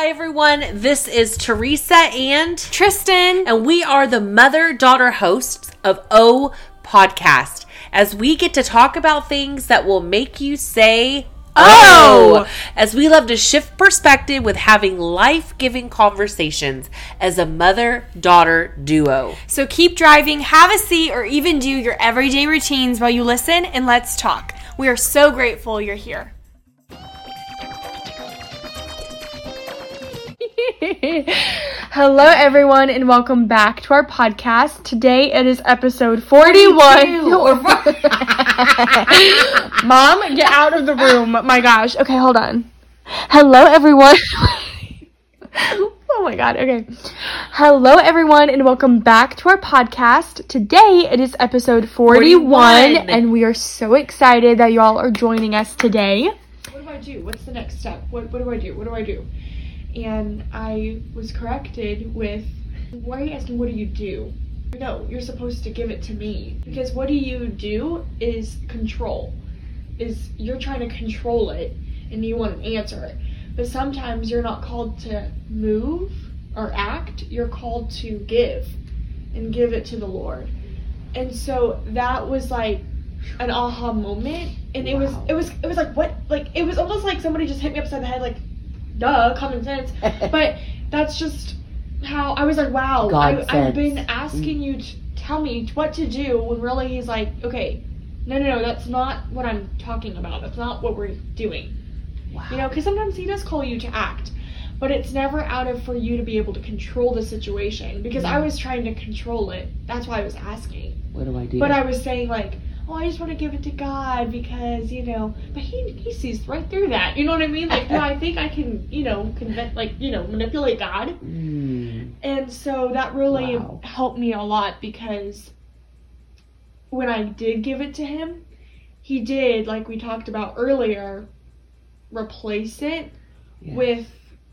Hi, everyone. This is Teresa and Tristan. and we are the mother daughter hosts of O Podcast as we get to talk about things that will make you say, Oh! As we love to shift perspective with having life giving conversations as a mother daughter duo. So keep driving, have a seat, or even do your everyday routines while you listen and let's talk. We are so grateful you're here. Hello, everyone, and welcome back to our podcast. Today it is episode 41. Mom, get out of the room. My gosh. Okay, hold on. Hello, everyone. oh my god. Okay. Hello, everyone, and welcome back to our podcast. Today it is episode 41, 41. and we are so excited that y'all are joining us today. What do I do? What's the next step? What, what do I do? What do I do? And I was corrected with, why are you asking, what do you do? No, you're supposed to give it to me. Because what do you do is control. Is you're trying to control it and you want to answer it. But sometimes you're not called to move or act, you're called to give and give it to the Lord. And so that was like an aha moment and it was it was it was like what like it was almost like somebody just hit me upside the head like duh common sense. But that's just how I was like wow God I, I've been asking you to tell me what to do when really he's like okay no no no that's not what I'm talking about. That's not what we're doing. Wow. you know because sometimes he does call you to act but it's never out of for you to be able to control the situation because I was trying to control it. That's why I was asking. What do I do? but I was saying like, oh, I just want to give it to God because you know. But he he sees right through that. You know what I mean? Like, no, I think I can you know convince like you know manipulate God. Mm, And so that really Wow. helped me a lot because when I did give it to him, he did like we talked about earlier, replace it yeah. with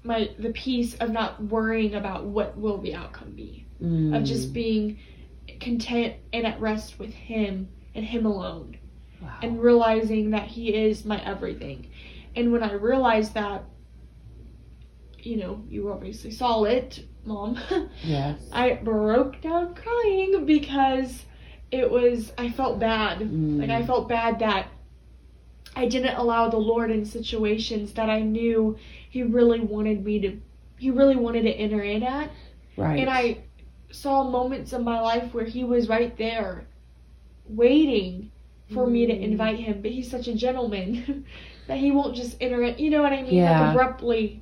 my the peace of not worrying about what will the outcome be Mm, of just being content and at rest with him and him alone wow. and realizing that he is my everything and when i realized that you know you obviously saw it mom yes. i broke down crying because it was i felt bad Mm. like i felt bad that i didn't allow the lord in situations that i knew he really wanted me to he really wanted to enter in at right. and I saw moments in my life where he was right there waiting for me to Mm. invite him, but he's such a gentleman that he won't just enter it, you know what I mean? Yeah. Like abruptly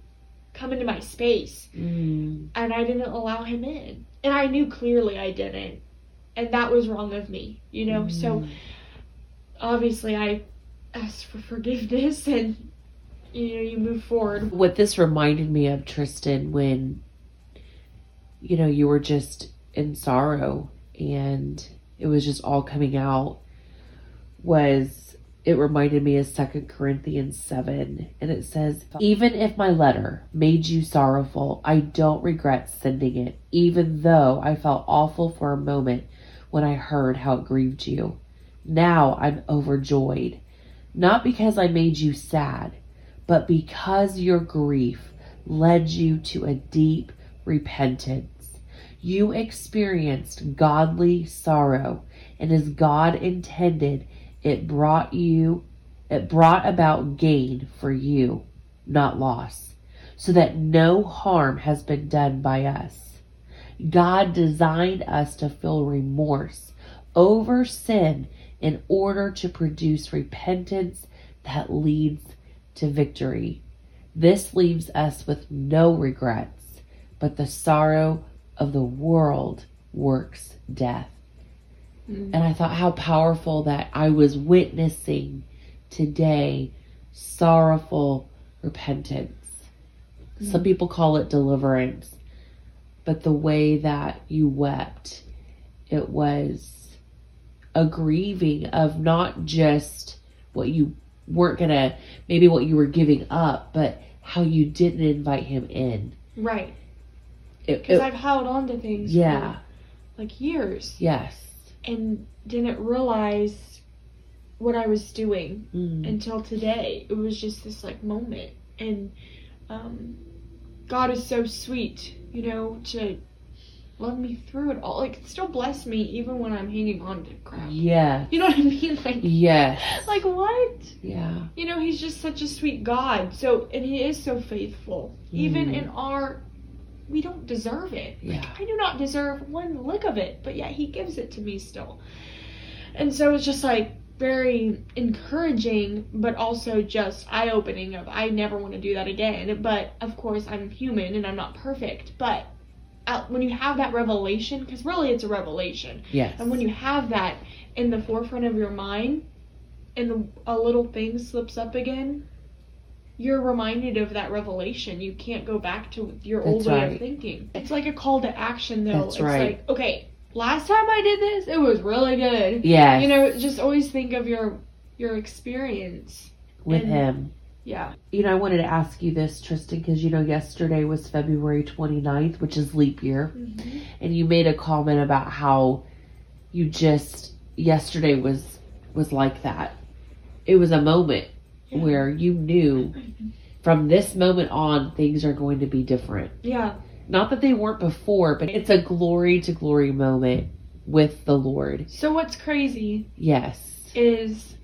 come into my space. Mm, And I didn't allow him in. And I knew clearly I didn't. And that was wrong of me, you know? So mm, obviously I asked for forgiveness and you know, you move forward. what this reminded me of, Tristan, when you know you were just in sorrow and it was just all coming out, was it reminded me of Second Corinthians seven, and it says, "Even if my letter made you sorrowful, I don't regret sending it, even though I felt awful for a moment when I heard how it grieved you. Now I'm overjoyed, not because I made you sad." but because your grief led you to a deep repentance. You experienced godly sorrow, and as God intended, it brought you it brought about gain for you, not loss, so that no harm has been done by us. God designed us to feel remorse over sin in order to produce repentance that leads to victory. This leaves us with no regrets, but the sorrow of the world works death. And I thought how powerful that I was witnessing today sorrowful repentance. Some mm. people call it deliverance, but the way that you wept, it was a grieving of not just what you weren't gonna, maybe what you were giving up, but how you didn't invite him in. Right. Because I've held on to things yeah, for like years yes. and didn't realize what I was doing Mm. until today. It was just this like moment. And um God is so sweet, you know, to love me through it all. Like, still bless me even when I'm hanging on to crap. Yeah. You know what I mean? Like, Yes. like what? Yeah. You know, he's just such a sweet God. So, and he is so faithful, even Mm. in our. We don't deserve it. Yeah. I do not deserve one lick of it, but yet he gives it to me still. And so it's just like very encouraging, but also just eye opening of I never want to do that again. But of course, I'm human and I'm not perfect. But uh, when you have that revelation, because really it's a revelation, Yes. and when you have that in the forefront of your mind, and the, a little thing slips up again, you're reminded of that revelation. You can't go back to your old That's way right. of thinking. It's like a call to action, though. That's it's right. like, okay, last time I did this, it was really good. Yeah. You know, just always think of your your experience. with and- him. Yeah. You know, I wanted to ask you this, Tristan, because you know, yesterday was February 29th, which is leap year. Mm-hmm. and you made a comment about how you just yesterday was was like that it was a moment. Where you knew from this moment on things are going to be different. Yeah. not that they weren't before but it's a glory to glory moment with the lord. So what's crazy yes. is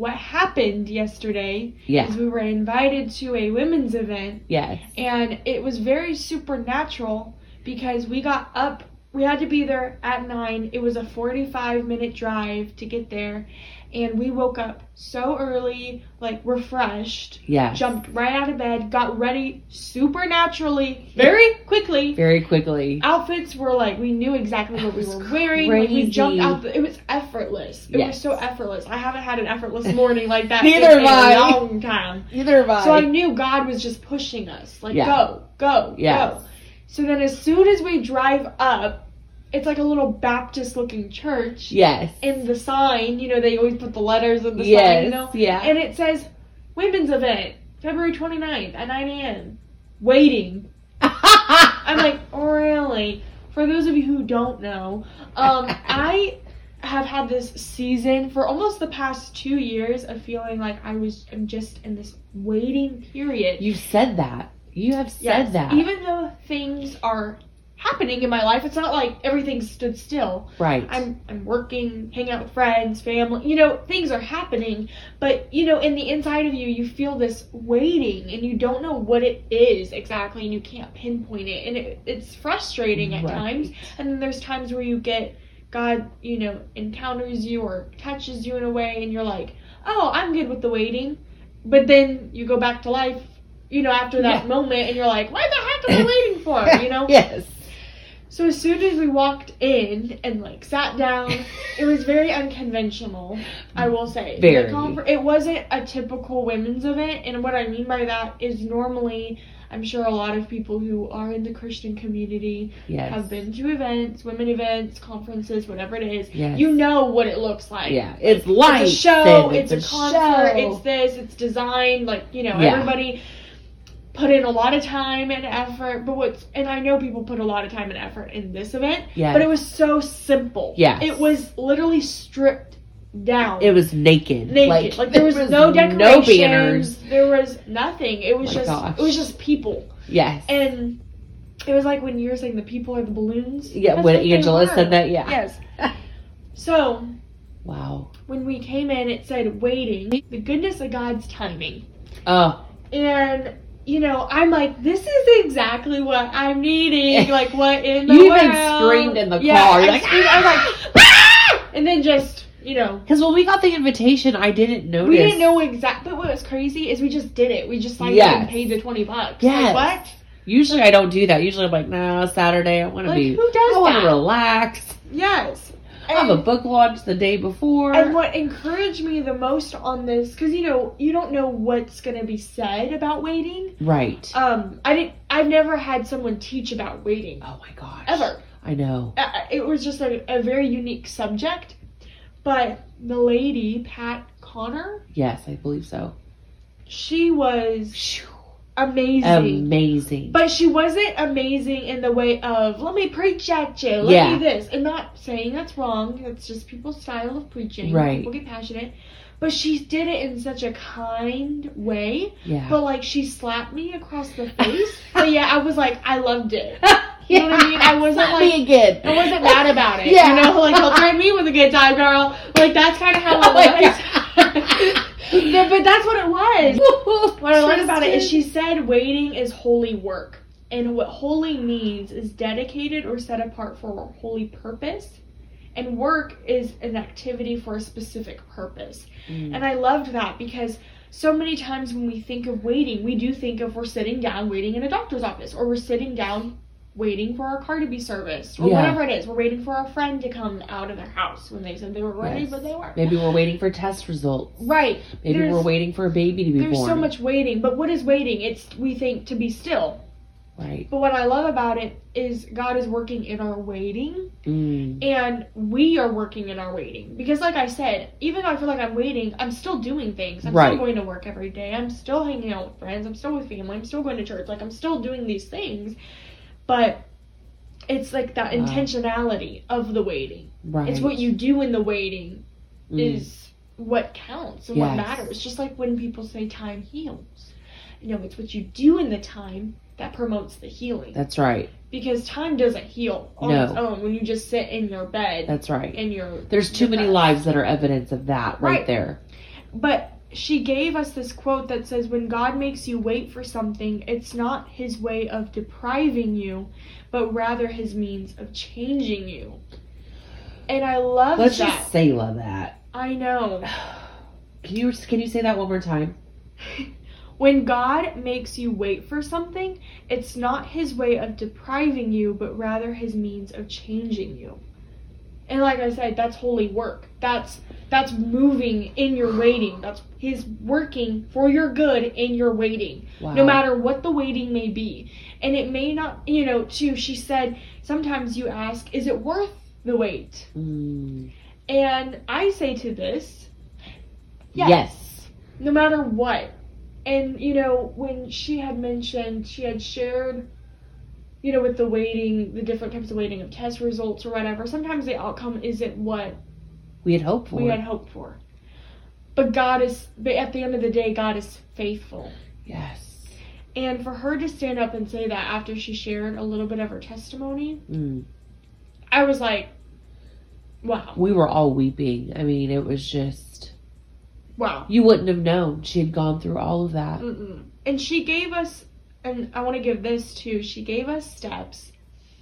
what happened yesterday yeah. is we were invited to a women's event. Yes. And it was very supernatural because we got up we had to be there at 9 it was a 45 minute drive to get there and we woke up so early like refreshed Yeah. jumped right out of bed got ready supernaturally very quickly very quickly outfits were like we knew exactly what we were wearing when we jumped out the, it was effortless it Yes. was so effortless i haven't had an effortless morning like that Neither in I. a long time neither have so I knew God was just pushing us, like Yeah. go, go, Yes. go. So then, as soon as we drive up, it's like a little Baptist-looking church, yes In the sign, you know, they always put the letters in the yes sign, you know, yeah and it says women's event February 29th at 9 a.m. Waiting. I'm like, really? For those of you who don't know, um, I have had this season for almost the past two years of feeling like I was I'm just in this waiting period. you said that you have said Yes, that Even though things are happening in my life, it's not like everything stood still. right I'm I'm working, hanging out with friends, family. You know, things are happening, but you know, in the inside of you, you feel this waiting, and you don't know what it is exactly, and you can't pinpoint it, and it, it's frustrating at Right. times. And then there's times where you get God, you know, encounters you or touches you in a way, and you're like, oh, I'm good with the waiting, but then you go back to life. You know, after that Yeah. moment, and you're like, "What the heck am I waiting for?" You know. yes So as soon as we walked in and like sat down, it was very unconventional. I will say. Very. Confer- it wasn't a typical women's event, and what I mean by that is normally, I'm sure a lot of people who are in the Christian community yes have been to events, women events, conferences, whatever it is. Yes. You know what it looks like. yeah it's light It's a show. It's, a, concert. show. It's this. It's designed. Like you know, Yeah. everybody put in a lot of time and effort. But what's and I know people put a lot of time and effort in this event. Yes. But it was so simple. Yeah. It was literally stripped down. It was naked. naked. Like, there was, no no decorations. banners. There was nothing. It was oh My just gosh. it was just people. Yes. And it was like when you were saying the people are the balloons. yeah, That's when Angela said that, yeah. Yes. So Wow. when we came in, it said waiting, the goodness of God's timing. Oh, And, you know, I'm like, this is exactly what I'm needing. Like, what in the You even screamed in the yeah, car. I, You're like, screamed, I was like, ah! And then just, you know, because when we got the invitation, I didn't notice. we didn't know exactly. But what was crazy is we just did it. We just signed up Yes. and paid the 20 bucks. Yeah. Like, what? Usually, I don't do that. Usually, I'm like, no, Saturday. I want to Like, be. who does I want to relax. Yes. I have a book launch the day before. And what encouraged me the most on this, because you know, you don't know what's gonna be said about waiting. right. Um, I didn't. I've never had someone teach about waiting oh my gosh. ever. I know. Uh, it was just a, a very unique subject. But the lady, Pat Connor, Yes, I believe so. she was Phew. Amazing. Amazing. but she wasn't amazing in the way of let me preach at you, let Yeah. me this, and not saying that's wrong. That's just people's style of preaching. Right. People get passionate, but she did it in such a kind way. Yeah. But like she slapped me across the face. but yeah, I was like, I loved it. You know what I mean? I wasn't like me again. I wasn't mad about it. Yeah. You know, like don't threaten me with a good time, girl. Like that's kind of how Oh my was. But that's what it was. What I learned about it is she said waiting is holy work. And what holy means is dedicated or set apart for a holy purpose. And work is an activity for a specific purpose. Mm. And I loved that because so many times when we think of waiting, we do think of we're sitting down waiting in a doctor's office or we're sitting down waiting for our car to be serviced or Yeah. whatever it is. We're waiting for our friend to come out of their house when they said they were ready, Yes. but they weren't. Maybe we're waiting for test results. Right. Maybe There's- we're waiting for a baby to be There's born. There's so much waiting, but what is waiting? It's we think to be still. Right. But what I love about it is God is working in our waiting Mm. and we are working in our waiting. Because like I said, even though I feel like I'm waiting, I'm still doing things. I'm Right. still going to work every day. I'm still hanging out with friends. I'm still with family. I'm still going to church. Like I'm still doing these things. But it's like that Wow. intentionality of the waiting. Right. It's what you do in the waiting Mm. is what counts and what Yes. matters. Just like when people say time heals. You know, it's what you do in the time that promotes the healing. That's right. because time doesn't heal on No. its own when you just sit in your bed That's right. and you're There's too many lives that are evidence of that right, Right. there. But she gave us this quote that says when God makes you wait for something, it's not his way of depriving you, but rather his means of changing you. And I love Let's that. just Selah that. I know. Can you can you say that one more time? When God makes you wait for something, it's not his way of depriving you, but rather his means of changing you. And like I said, that's holy work. That's that's moving in your waiting. That's he's working for your good in your waiting. Wow. No matter what the waiting may be. And it may not, you know, too, she said, sometimes you ask, is it worth the wait? Mm. And I say to this, yes Yes. no matter what. And you know, when she had mentioned, she had shared, you know, with the waiting, the different types of waiting of test results or whatever. Sometimes the outcome isn't what We had hoped for. we had hoped for. But God is, but at the end of the day, God is faithful. Yes. And for her to stand up and say that after she shared a little bit of her testimony, Mm. I was like, wow, We were all weeping. I mean, it was just wow. you wouldn't have known she had gone through all of that. Mm-mm. And she gave us, and I want to give this too, she gave us steps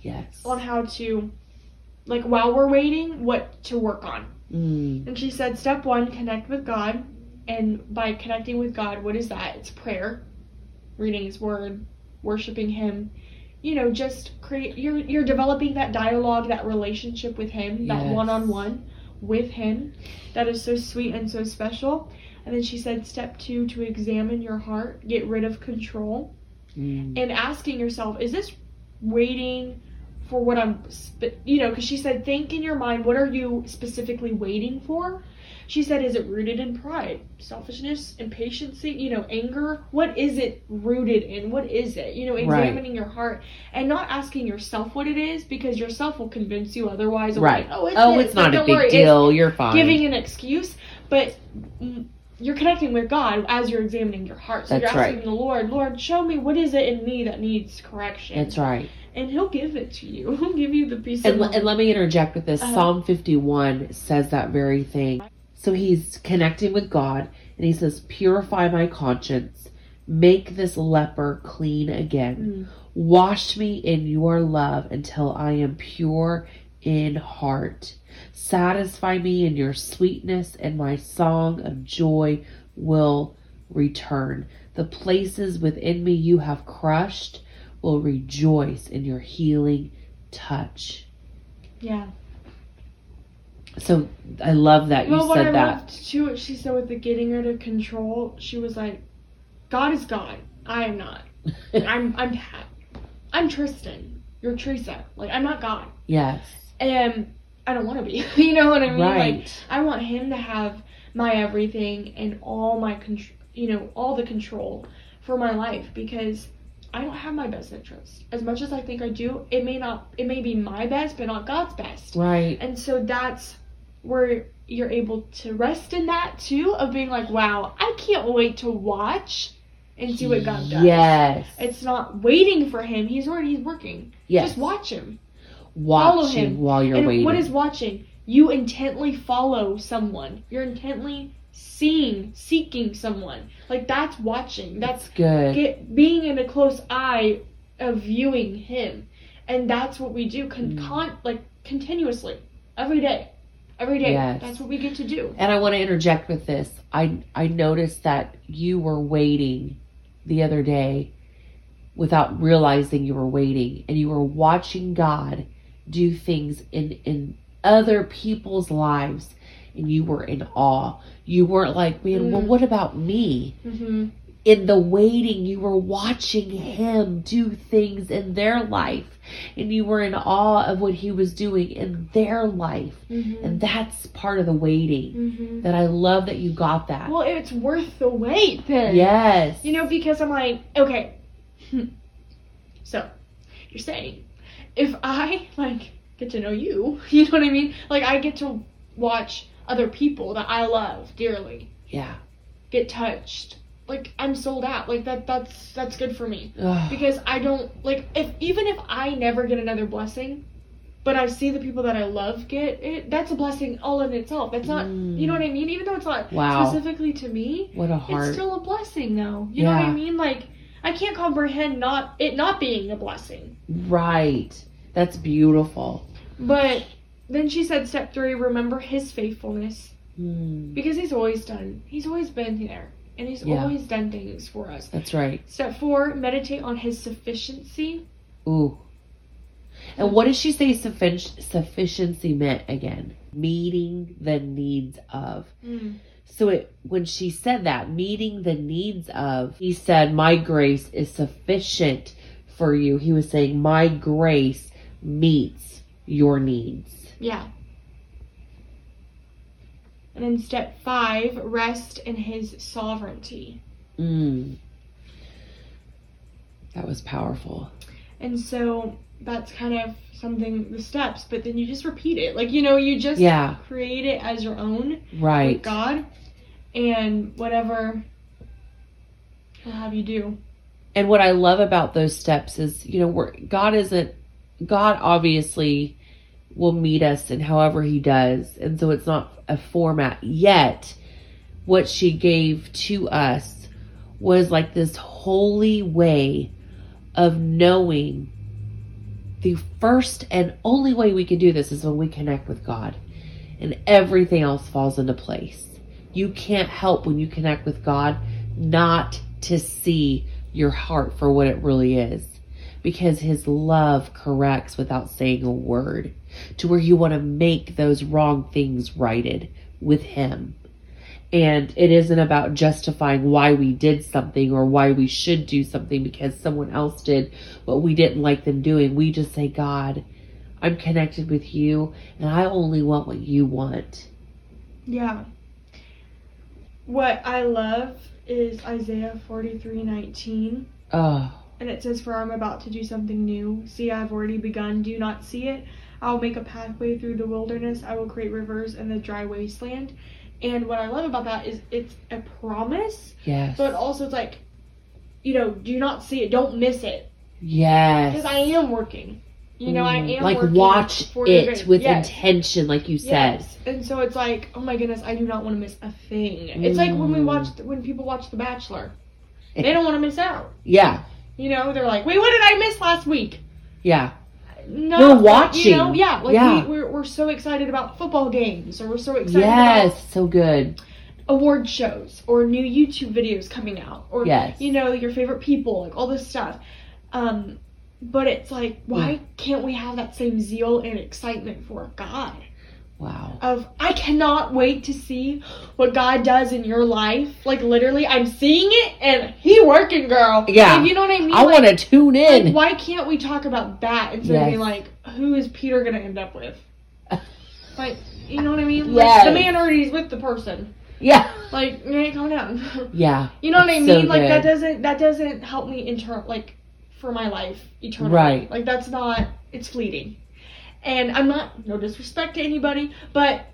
Yes. on how to, like, while we're waiting, what to work on. Mm. And she said, step one, connect with God. And by connecting with God, what is that? It's prayer, reading His Word, worshiping Him. You know, just create. You're you're developing that dialogue, that relationship with Him, that one on one with Him. That is so sweet and so special. And then she said, step two, to examine your heart, get rid of control Mm. and asking yourself, is this waiting for what I'm, you know, because she said, think in your mind, what are you specifically waiting for? She said, is it rooted in pride, selfishness, impatience, you know, anger? What is it rooted in? What is it? You know, Right. examining your heart and not asking yourself what it is because yourself will convince you otherwise. Right. like, oh, it's, oh, it's not a big worry, it's deal. You're fine. giving an excuse, but you're connecting with God as you're examining your heart. So That's you're right. asking the Lord, Lord, show me what is it in me that needs correction. That's right. And He'll give it to you. He'll give you the peace And, of le- and let me interject with this. Uh-huh. Psalm 51 says that very thing. So he's connecting with God and he says, Purify my conscience, make this leper clean again. Mm. Wash me in your love until I am pure in heart. Satisfy me in your sweetness, and my song of joy will return. The places within me you have crushed will rejoice in your healing touch. yeah. So I love that you well, I said that. loved too, what she said with the getting rid of control, she was like, God is God. I am not. I'm I'm Pat. I'm Tristan. You're Teresa. Like I'm not God. yes. And I don't want to be. you know what I mean? Like Right. I want him to have my everything and all my control, you know, all the control for my life because I don't have my best interest. As much as I think I do, it may not it may be my best but not God's best. Right. And so that's where you're able to rest in that too of being like, wow, I can't wait to watch and see what God does. Yes. It's not waiting for him. He's already he's working. Yes. Just watch him. Watching while you're and waiting. what is watching? You intently follow someone. You're intently seeing, seeking someone. Like that's watching. That's good? get being in a close eye of viewing him. And that's what we do con- Mm. con- like continuously every day. Every day. Yes. That's what we get to do. And I want to interject with this. I I noticed that you were waiting the other day without realizing you were waiting and you were watching God do things in in other people's lives and you were in awe. You weren't like, "Man, well Mm. what about me?" Mm-hmm. in the waiting, you were watching him do things in their life, and you were in awe of what he was doing in their life. Mm-hmm. And that's part of the waiting. mm-hmm. That I love that you got that. Well, it's worth the wait then. yes. You know, because I'm like, okay. so, you're saying, if I, like, get to know you, you know what I mean? Like, I get to watch other people that I love dearly Yeah. get touched. Like, I'm sold out. Like, that, that's, that's good for me. Ugh. Because I don't, like, if, even if I never get another blessing, but I see the people that I love get it, that's a blessing all in itself. That's not, you know what I mean? Even though it's not Wow. specifically to me, what a heart. it's still a blessing though. You know what I mean? Like I can't comprehend not it not being a blessing. right. That's beautiful. But then she said step 3 remember his faithfulness Mm, because he's always done. He's always been there and he's Yeah. always done things for us. that's right. Step 4 meditate on his sufficiency. Ooh. And what does she say suffic- sufficiency meant again? Meeting the needs of. So it when she said that, meeting the needs of, he said, My grace is sufficient for you. He was saying, My grace meets your needs. Yeah. And then step 5 rest in his sovereignty. Mm. That was powerful. And so that's kind of something the steps, but then you just repeat it. Like you know, you just Yeah. create it as your own with Right. God and whatever he'll have you do. And what I love about those steps is, you know, we're, God isn't, God obviously will meet us in however he does. And so it's not a format yet. What she gave to us was like this holy way of knowing the first and only way we can do this is when we connect with God and everything else falls into place. You can't help when you connect with God not to see your heart for what it really is because his love corrects without saying a word to where you want to make those wrong things righted with him. And it isn't about justifying why we did something or why we should do something because someone else did what we didn't like them doing. We just say, God, I'm connected with you and I only want what you want. Yeah. What I love is Isaiah forty three nineteen. Oh, And it says, For I'm about to do something new. See, I've already begun. Do you not see it? I will make a pathway through the wilderness. I will create rivers in the dry wasteland. And what I love about that is it's a promise, yes. but also it's like, you know, do not see it. Don't miss it. yes. Because I am working. You know, I am like watch for it with Yes. intention, like you said. Yes. And so it's like, oh my goodness, I do not want to miss a thing. It's like when we Mm. watch, when people watch The Bachelor, they don't want to miss out. Yeah, You know, they're like, wait, what did I miss last week? yeah, No, We're watching. You know, yeah, like Yeah. We, we're we're so excited about football games, or we're so excited yes, so good. award shows, or new YouTube videos coming out, or Yes. you know your favorite people, like all this stuff. Um, but it's like, why can't we have that same zeal and excitement for God? Wow. Of I cannot wait to see what God does in your life. Like literally, I'm seeing it, and He working, girl. Yeah. Like, you know what I mean? I Like, want to tune like, in. why can't we talk about that instead of being like, who is Peter gonna end up with? Like, you know what I mean? Yes. Like, the man already is with the person. yeah, Like, man, calm down. yeah. you know what I mean? so like that doesn't that doesn't help me inter like for my life eternally. Right. Like that's not it's fleeting. And I'm not no disrespect to anybody, but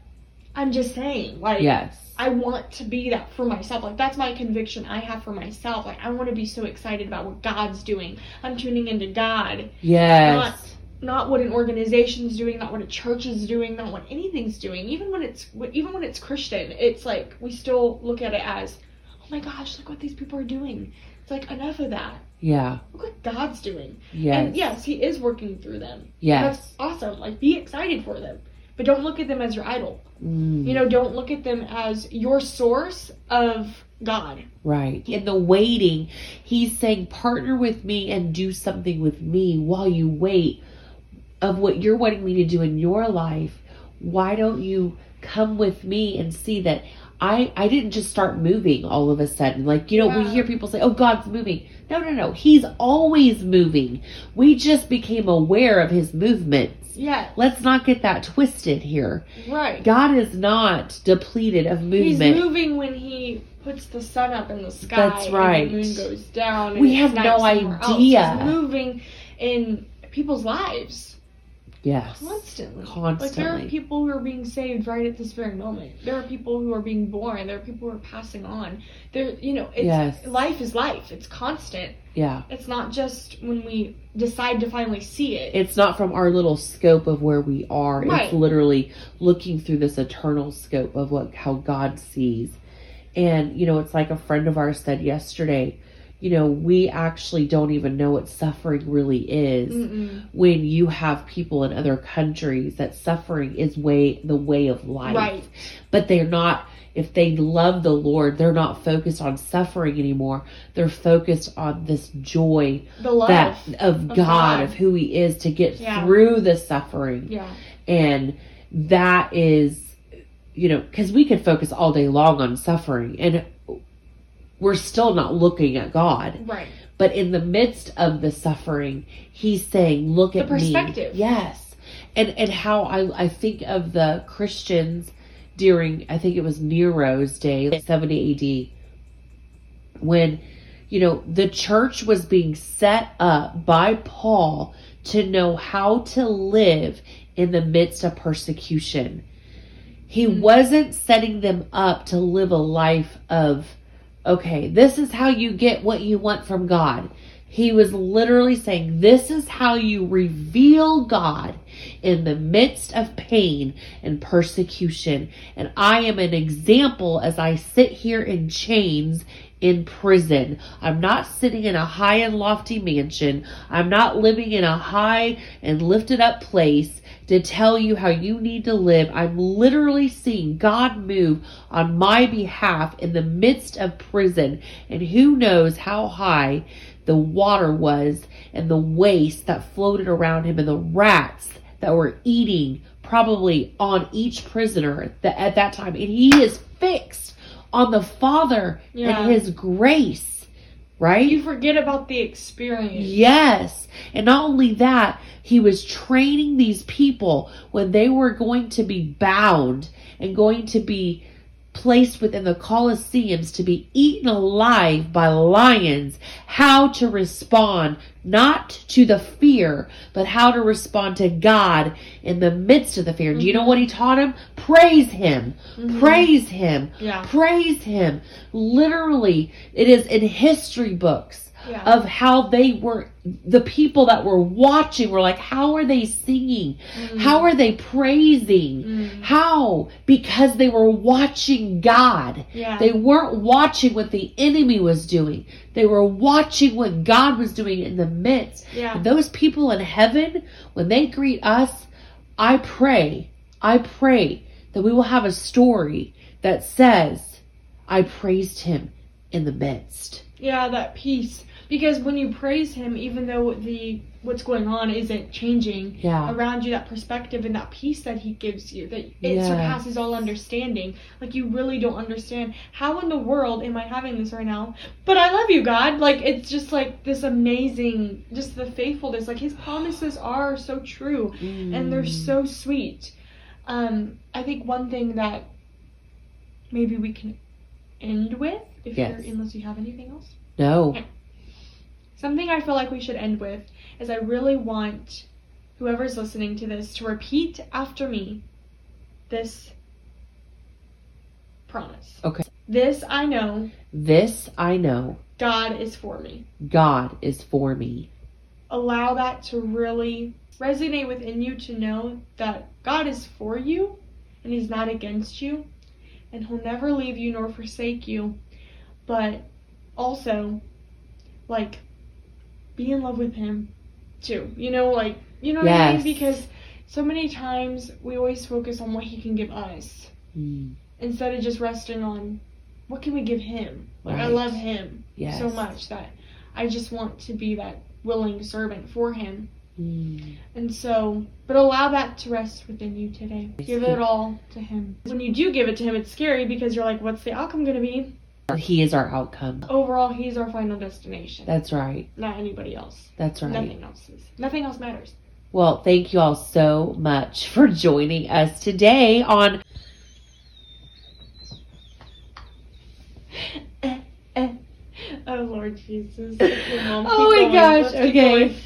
I'm just saying, like, Yes. I want to be that for myself. Like that's my conviction I have for myself. Like I want to be so excited about what God's doing. I'm tuning into God, Yes. not not what an organization's doing, not what a church is doing, not what anything's doing. Even when it's even when it's Christian, it's like we still look at it as, oh my gosh, look what these people are doing. It's like enough of that. yeah. Look what God's doing. Yes. And yes, He is working through them. Yes. That's awesome. Like be excited for them, but don't look at them as your idol. Mm, You know, don't look at them as your source of God. right. In the waiting, he's saying, partner with me and do something with me while you wait of what you're wanting me to do in your life. Why don't you come with me and see that I, I didn't just start moving all of a sudden. Like, you know, we hear people say, oh, God's moving. No, no, no. He's always moving. We just became aware of his movements. Yeah, Let's not get that twisted here. right. God is not depleted of movement. He's moving when he puts the sun up in the sky. That's right. And the moon goes down. And We have no somewhere else. idea. He's moving in people's lives yes. constantly. Constantly. Like there are people who are being saved right at this very moment. There are people who are being born. There are people who are passing on. There, you know, it's Yes. life is life. It's constant. Yeah. It's not just when we decide to finally see it. It's not from our little scope of where we are. Right. It's literally looking through this eternal scope of what how God sees. And you know, it's like a friend of ours said yesterday, you know, we actually don't even know what suffering really is Mm-mm. when you have people in other countries that suffering is way the way of life. Right. But they're not if they love the Lord, they're not focused on suffering anymore. They're focused on this joy The love. that of, of God, God. of who He is to get Yeah. through the suffering, yeah. and that is, you know, because we could focus all day long on suffering, and we're still not looking at God. Right. But in the midst of the suffering, He's saying, "Look The at me." perspective. Yes, and and how I I think of the Christians during I think it was Nero's day, seventy A.D. when you know, the church was being set up by Paul to know how to live in the midst of persecution. He mm-hmm. wasn't setting them up to live a life of, okay, this is how you get what you want from God. He was literally saying, this is how you reveal God in the midst of pain and persecution. And I am an example as I sit here in chains in prison. I'm not sitting in a high and lofty mansion. I'm not living in a high and lifted up place to tell you how you need to live. I'm literally seeing God move on my behalf in the midst of prison. And who knows how high the water was and the waste that floated around him and the rats that were eating probably on each prisoner at that time. And he is fixed on the Father Yeah. and his grace, right? You forget about the experience. Yes. And not only that, he was training these people when they were going to be bound and going to be placed within the Colosseums to be eaten alive by lions, how to respond not to the fear, but how to respond to God in the midst of the fear. Do you know mm-hmm. what he taught him? Praise him. Mm-hmm. Praise him. Yeah. Praise him. Literally, it is in history books Yeah. of how they were the people that were watching were like how are they singing mm. how are they praising mm. how because they were watching god Yeah. they weren't watching what the enemy was doing they were watching what god was doing in the midst Yeah. and those people in heaven when they greet us i pray i pray that we will have a story that says i praised him in the midst Yeah, that peace. Because when you praise him, even though the what's going on isn't changing Yeah. around you, that perspective and that peace that he gives you, that it Yes. surpasses all understanding. Like you really don't understand how in the world am I having this right now? But I love you, God. Like it's just like this amazing, just the faithfulness. Like his promises are so true and they're Mm. so sweet. Um, I think one thing that maybe we can end with, if Yes. you're unless you have anything else. no Something I feel like we should end with is I really want whoever's listening to this to repeat after me this Promise. Okay. This I know This I know God is for me. God is for me. Allow that to really resonate within you to know that God is for you and He's not against you and He'll never leave you nor forsake you. But also, like, be in love with Him too. You know, like, you know what I mean? Because so many times we always focus on what He can give us Mm, instead of just resting on what can we give Him. Like, I love Him yes. so much that I just want to be that willing servant for Him. Mm, And so, but allow that to rest within you today. Give it all to Him. When you do give it to Him, it's scary because you're like, what's the outcome going to be? He is our outcome. Overall, He's our final destination, That's right. not anybody else. That's right. Nothing else is. Nothing else matters. Well, thank you all so much for joining us today on Oh Lord Jesus. Oh my gosh, Let's okay.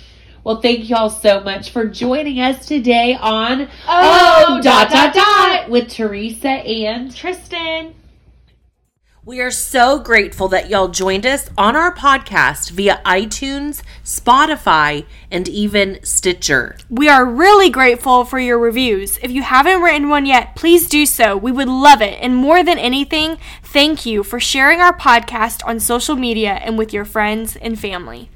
Well, thank you all so much for joining us today on Oh, oh dot dot dot with Teresa and Tristan. We are so grateful that y'all joined us on our podcast via iTunes, Spotify, and even Stitcher. We are really grateful for your reviews. If you haven't written one yet, please do so. We would love it. And more than anything, thank you for sharing our podcast on social media and with your friends and family.